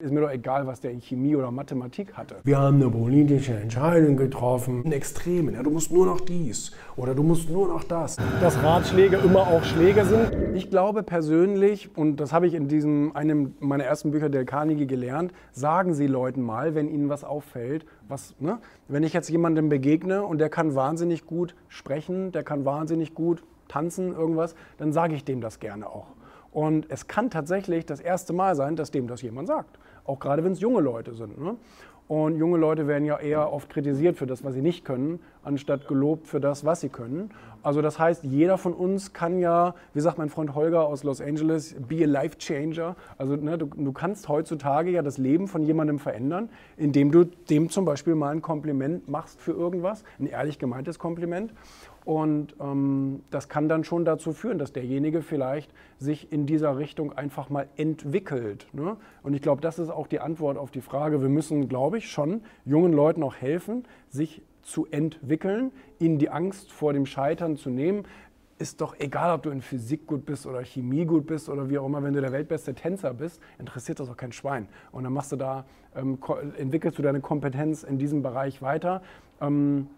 Ist mir doch egal, was der in Chemie oder Mathematik hatte. Wir haben eine politische Entscheidung getroffen. In Extremen. Ja, du musst nur noch dies oder du musst nur noch das. Dass Ratschläge immer auch Schläge sind. Ich glaube persönlich, und das habe ich in diesem einem meiner ersten Bücher der Carnegie gelernt, sagen Sie Leuten mal, wenn Ihnen was auffällt, was, ne? wenn ich jetzt jemandem begegne und der kann wahnsinnig gut sprechen, der kann wahnsinnig gut tanzen, irgendwas, dann sage ich dem das gerne auch. Und es kann tatsächlich das erste Mal sein, dass dem das jemand sagt. Auch gerade wenn es junge Leute sind. Ne? Und junge Leute werden ja eher oft kritisiert für das, was sie nicht können, anstatt gelobt für das, was sie können. Also das heißt, jeder von uns kann ja, wie sagt mein Freund Holger aus Los Angeles, be a life changer. Also ne, du, du, kannst heutzutage ja das Leben von jemandem verändern, indem du dem zum Beispiel mal ein Kompliment machst für irgendwas, ein ehrlich gemeintes Kompliment. Und ähm, das kann dann schon dazu führen, dass derjenige vielleicht sich in dieser Richtung einfach mal entwickelt. Ne? Und ich glaube, das ist auch die Antwort auf die Frage. Wir müssen, glaube ich, schon jungen Leuten auch helfen, sich zu entwickeln, ihnen die Angst vor dem Scheitern zu nehmen. Ist doch egal, ob du in Physik gut bist oder Chemie gut bist oder wie auch immer, wenn du der weltbeste Tänzer bist, interessiert das auch kein Schwein. Und dann machst du da, ähm, entwickelst du deine Kompetenz in diesem Bereich weiter. Ähm,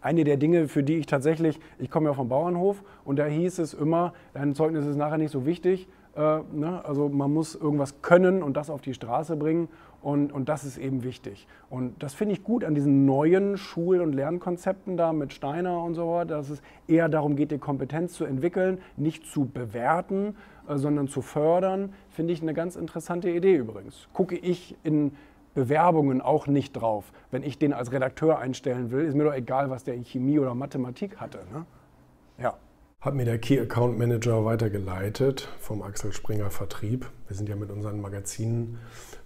eine der Dinge, für die ich tatsächlich, ich komme ja vom Bauernhof und da hieß es immer, dein Zeugnis ist nachher nicht so wichtig. Äh, ne? Also man muss irgendwas können und das auf die Straße bringen und, und das ist eben wichtig. Und das finde ich gut an diesen neuen Schul- und Lernkonzepten da mit Steiner und so weiter, dass es eher darum geht, die Kompetenz zu entwickeln, nicht zu bewerten, äh, sondern zu fördern, finde ich eine ganz interessante Idee übrigens. Gucke ich in Bewerbungen auch nicht drauf. Wenn ich den als Redakteur einstellen will, ist mir doch egal, was der in Chemie oder Mathematik hatte. Ne? Ja. Hat mir der Key Account Manager weitergeleitet vom Axel Springer Vertrieb. Wir sind ja mit unseren Magazinen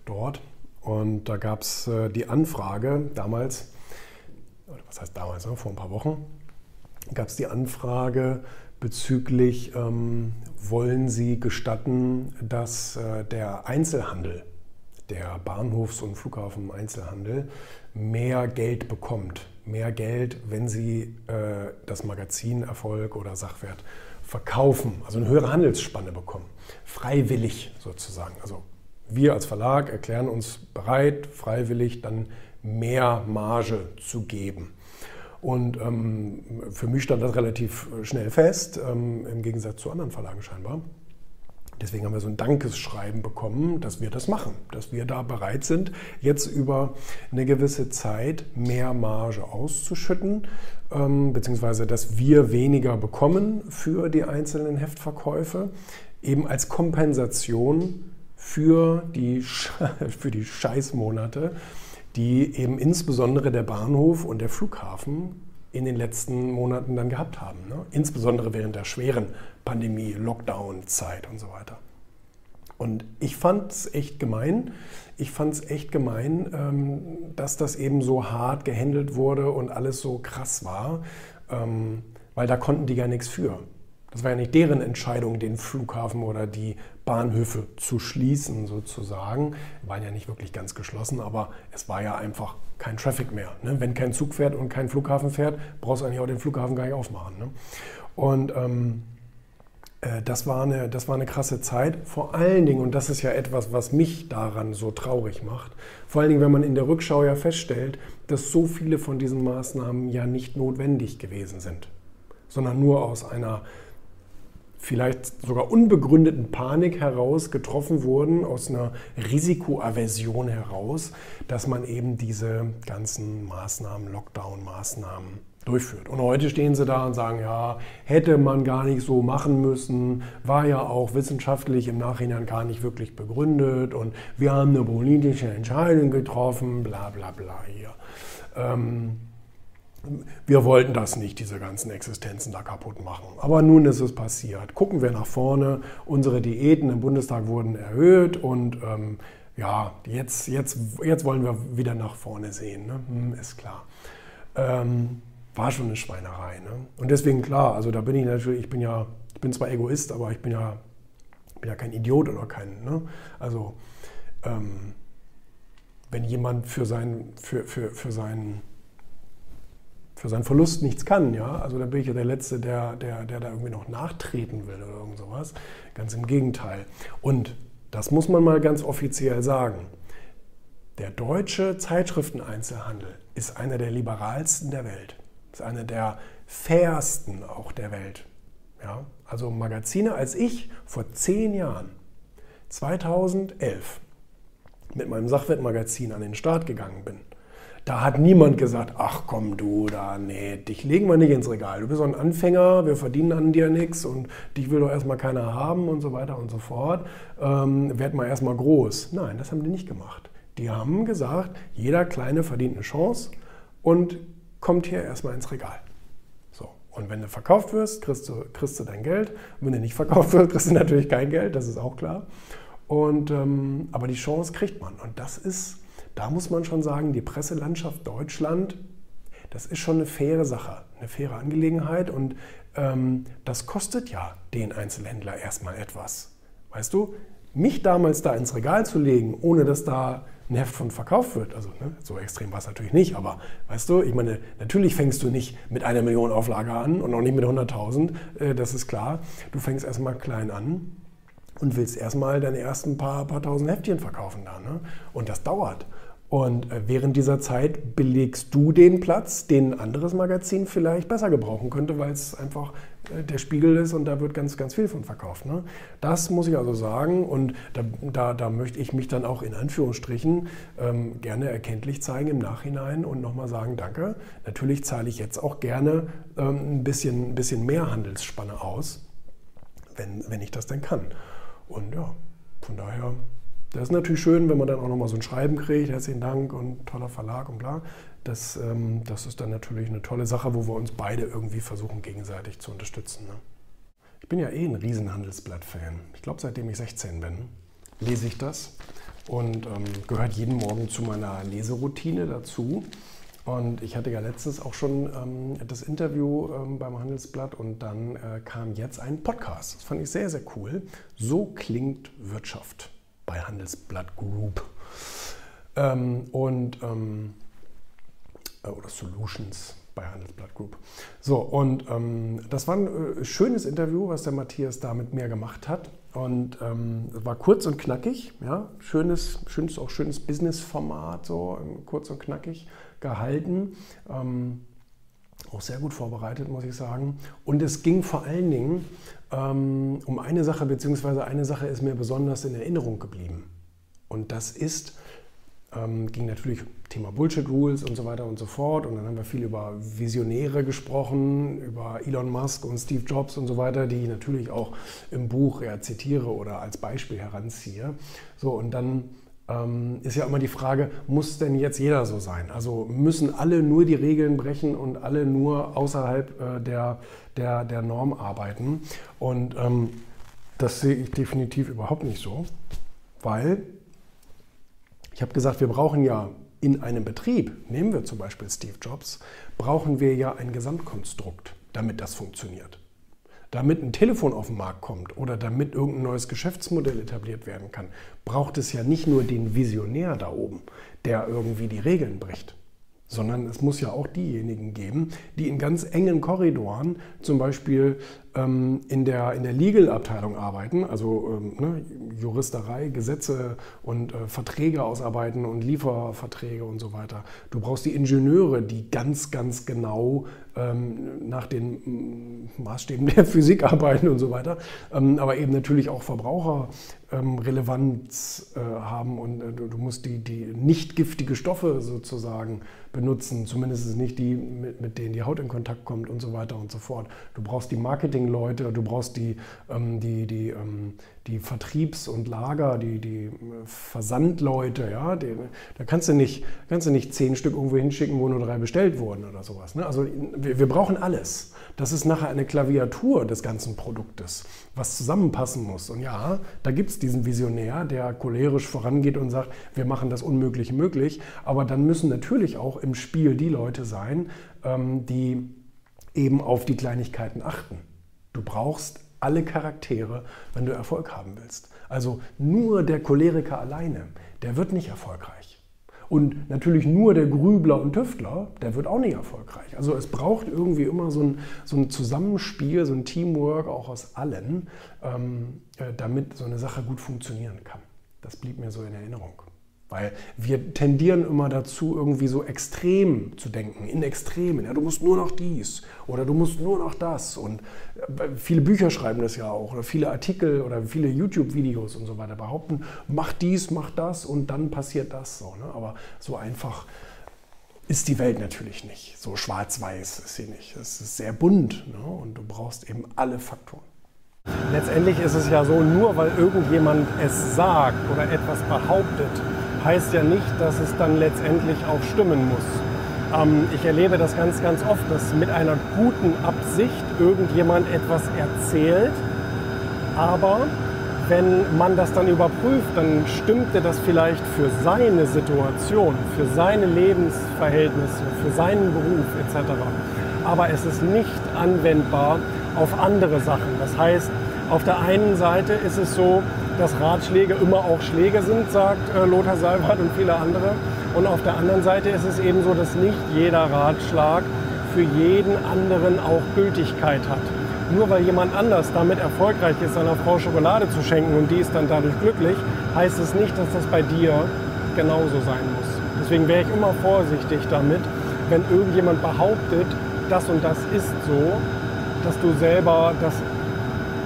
dort. Und da gab es äh, die Anfrage damals, oder was heißt damals, ne, vor ein paar Wochen, gab es die Anfrage bezüglich, ähm, wollen Sie gestatten, dass äh, der Einzelhandel der Bahnhofs- und Flughafen-Einzelhandel mehr Geld bekommt. Mehr Geld, wenn sie äh, das Magazin Erfolg oder Sachwert verkaufen, also eine höhere Handelsspanne bekommen. Freiwillig sozusagen. Also wir als Verlag erklären uns bereit, freiwillig dann mehr Marge zu geben. Und ähm, für mich stand das relativ schnell fest, ähm, im Gegensatz zu anderen Verlagen scheinbar. Deswegen haben wir so ein Dankeschreiben bekommen, dass wir das machen, dass wir da bereit sind, jetzt über eine gewisse Zeit mehr Marge auszuschütten, ähm, beziehungsweise dass wir weniger bekommen für die einzelnen Heftverkäufe, eben als Kompensation für die, für die Scheißmonate, die eben insbesondere der Bahnhof und der Flughafen in den letzten Monaten dann gehabt haben. Ne? Insbesondere während der schweren Pandemie, Lockdown-Zeit und so weiter. Und ich fand es echt gemein. Ich fand es echt gemein, ähm, dass das eben so hart gehandelt wurde und alles so krass war, ähm, weil da konnten die gar nichts für. Das war ja nicht deren Entscheidung, den Flughafen oder die Bahnhöfe zu schließen, sozusagen. Die waren ja nicht wirklich ganz geschlossen, aber es war ja einfach kein Traffic mehr. Ne? Wenn kein Zug fährt und kein Flughafen fährt, brauchst du eigentlich auch den Flughafen gar nicht aufmachen. Ne? Und ähm, äh, das, war eine, das war eine krasse Zeit. Vor allen Dingen, und das ist ja etwas, was mich daran so traurig macht, vor allen Dingen, wenn man in der Rückschau ja feststellt, dass so viele von diesen Maßnahmen ja nicht notwendig gewesen sind, sondern nur aus einer vielleicht sogar unbegründeten Panik heraus getroffen wurden, aus einer Risikoaversion heraus, dass man eben diese ganzen Maßnahmen, Lockdown-Maßnahmen durchführt. Und heute stehen sie da und sagen, ja, hätte man gar nicht so machen müssen, war ja auch wissenschaftlich im Nachhinein gar nicht wirklich begründet und wir haben eine politische Entscheidung getroffen, bla bla bla hier. Ähm, wir wollten das nicht, diese ganzen Existenzen da kaputt machen. Aber nun ist es passiert. Gucken wir nach vorne. Unsere Diäten im Bundestag wurden erhöht und ähm, ja, jetzt, jetzt, jetzt wollen wir wieder nach vorne sehen. Ne? Hm, ist klar. Ähm, war schon eine Schweinerei. Ne? Und deswegen klar, also da bin ich natürlich, ich bin ja, ich bin zwar Egoist, aber ich bin ja, bin ja kein Idiot oder kein, ne? also ähm, wenn jemand für, sein, für, für, für seinen für seinen Verlust nichts kann, ja, also dann bin ich ja der Letzte, der, der, der da irgendwie noch nachtreten will oder irgend sowas. Ganz im Gegenteil. Und das muss man mal ganz offiziell sagen. Der deutsche Zeitschrifteneinzelhandel ist einer der liberalsten der Welt. Ist einer der fairsten auch der Welt. Ja, also Magazine, als ich vor zehn Jahren, 2011, mit meinem Sachwertmagazin an den Start gegangen bin, da hat niemand gesagt, ach komm du, da, nee, dich legen wir nicht ins Regal. Du bist so ein Anfänger, wir verdienen an dir nichts und dich will doch erstmal keiner haben und so weiter und so fort. Ähm, werd mal erstmal groß. Nein, das haben die nicht gemacht. Die haben gesagt, jeder Kleine verdient eine Chance und kommt hier erstmal ins Regal. So, und wenn du verkauft wirst, kriegst du, kriegst du dein Geld. Und wenn du nicht verkauft wirst, kriegst du natürlich kein Geld, das ist auch klar. Und, ähm, aber die Chance kriegt man. Und das ist da muss man schon sagen, die Presselandschaft Deutschland, das ist schon eine faire Sache, eine faire Angelegenheit und ähm, das kostet ja den Einzelhändler erstmal etwas. Weißt du, mich damals da ins Regal zu legen, ohne dass da Heft von verkauft wird, also ne, so extrem war es natürlich nicht, aber weißt du, ich meine, natürlich fängst du nicht mit einer Million Auflage an und auch nicht mit 100.000, äh, das ist klar. Du fängst erstmal klein an und willst erstmal deine ersten paar, paar tausend Heftchen verkaufen da. Ne? Und das dauert. Und äh, während dieser Zeit belegst du den Platz, den ein anderes Magazin vielleicht besser gebrauchen könnte, weil es einfach äh, der Spiegel ist und da wird ganz, ganz viel von verkauft. Ne? Das muss ich also sagen und da, da, da möchte ich mich dann auch in Anführungsstrichen ähm, gerne erkenntlich zeigen im Nachhinein und nochmal sagen, danke. Natürlich zahle ich jetzt auch gerne ähm, ein, bisschen, ein bisschen mehr Handelsspanne aus, wenn, wenn ich das denn kann. Und ja, von daher das ist natürlich schön, wenn man dann auch nochmal so ein Schreiben kriegt, herzlichen Dank und toller Verlag und bla. Das, ähm, das ist dann natürlich eine tolle Sache, wo wir uns beide irgendwie versuchen, gegenseitig zu unterstützen. Ne? Ich bin ja eh ein Riesenhandelsblatt-Fan. Ich glaube, seitdem ich 16 bin, lese ich das und ähm, gehört jeden Morgen zu meiner Leseroutine dazu. Und ich hatte ja letztens auch schon ähm, das Interview ähm, beim Handelsblatt und dann äh, kam jetzt ein Podcast. Das fand ich sehr, sehr cool. So klingt Wirtschaft bei Handelsblatt Group. Ähm, und ähm, äh, oder Solutions bei Handelsblatt Group. So, und ähm, das war ein äh, schönes Interview, was der Matthias da mit mir gemacht hat. Und ähm, war kurz und knackig, ja, schönes, schönes, auch schönes Business-Format, so kurz und knackig gehalten. Ähm, auch sehr gut vorbereitet, muss ich sagen. Und es ging vor allen Dingen ähm, um eine Sache, beziehungsweise eine Sache ist mir besonders in Erinnerung geblieben. Und das ist, ähm, ging natürlich Thema Bullshit Rules und so weiter und so fort. Und dann haben wir viel über Visionäre gesprochen, über Elon Musk und Steve Jobs und so weiter, die ich natürlich auch im Buch ja, zitiere oder als Beispiel heranziehe. So, und dann ähm, ist ja immer die Frage, muss denn jetzt jeder so sein? Also müssen alle nur die Regeln brechen und alle nur außerhalb äh, der, der, der Norm arbeiten? Und ähm, das sehe ich definitiv überhaupt nicht so, weil ich habe gesagt, wir brauchen ja in einem Betrieb, nehmen wir zum Beispiel Steve Jobs, brauchen wir ja ein Gesamtkonstrukt, damit das funktioniert damit ein Telefon auf den Markt kommt oder damit irgendein neues Geschäftsmodell etabliert werden kann, braucht es ja nicht nur den Visionär da oben, der irgendwie die Regeln bricht, sondern es muss ja auch diejenigen geben, die in ganz engen Korridoren zum Beispiel ähm, in der, in der Legal-Abteilung arbeiten, also ähm, ne, Juristerei, Gesetze und äh, Verträge ausarbeiten und Lieferverträge und so weiter. Du brauchst die Ingenieure, die ganz, ganz genau ähm, nach den mm, Maßstäben der Physik arbeiten und so weiter, ähm, aber eben natürlich auch Verbraucherrelevanz ähm, äh, haben und äh, du, musst die, die nicht giftige Stoffe sozusagen benutzen, zumindest nicht die, mit, mit denen die Haut in Kontakt kommt und so weiter und so fort. Du brauchst die Marketingleute, du brauchst die, ähm, die, die, ähm, die Vertriebs- und Lager, die, die äh, Versandleute, ja, die, da kannst du, nicht, kannst du nicht zehn Stück irgendwo hinschicken, wo nur drei bestellt wurden oder sowas. Ne? Also wir, wir brauchen alles. Das ist nachher eine Klaviatur des ganzen Produktes, was zusammenpassen muss. Und ja, da gibt es diesen Visionär, der cholerisch vorangeht und sagt, wir machen das Unmögliche möglich. Aber dann müssen natürlich auch im Spiel die Leute sein, ähm, die eben auf die Kleinigkeiten achten. Du brauchst alle Charaktere, wenn du Erfolg haben willst. Also nur der Choleriker alleine, der wird nicht erfolgreich. Und natürlich nur der Grübler und Tüftler, der wird auch nicht erfolgreich. Also es braucht irgendwie immer so ein, so ein Zusammenspiel, so ein Teamwork auch aus allen, ähm, äh, damit so eine Sache gut funktionieren kann. Das blieb mir so in Erinnerung. Weil wir tendieren immer dazu, irgendwie so extrem zu denken, in Extremen. Ja, du musst nur noch dies oder du musst nur noch das. Und äh, viele Bücher schreiben das ja auch oder viele Artikel oder viele YouTube-Videos und so weiter behaupten, mach dies, mach das und dann passiert das. So, ne? Aber so einfach ist die Welt natürlich nicht. So schwarz-weiß ist sie nicht. Es ist sehr bunt ne? und du brauchst eben alle Faktoren. Letztendlich ist es ja so, nur weil irgendjemand es sagt oder etwas behauptet, heißt ja nicht, dass es dann letztendlich auch stimmen muss. Ähm, ich erlebe das ganz, ganz oft, dass mit einer guten Absicht irgendjemand etwas erzählt, aber wenn man das dann überprüft, dann stimmte das vielleicht für seine Situation, für seine Lebensverhältnisse, für seinen Beruf etc. Aber es ist nicht anwendbar auf andere Sachen. Das heißt, auf der einen Seite ist es so, dass Ratschläge immer auch Schläge sind, sagt äh, Lothar Seibert und viele andere. Und auf der anderen Seite ist es eben so, dass nicht jeder Ratschlag für jeden anderen auch Gültigkeit hat. Nur weil jemand anders damit erfolgreich ist, seiner Frau Schokolade zu schenken und die ist dann dadurch glücklich, heißt es nicht, dass das bei dir genauso sein muss. Deswegen wäre ich immer vorsichtig damit, wenn irgendjemand behauptet, das und das ist so, dass du selber das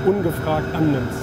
ungefragt annimmst.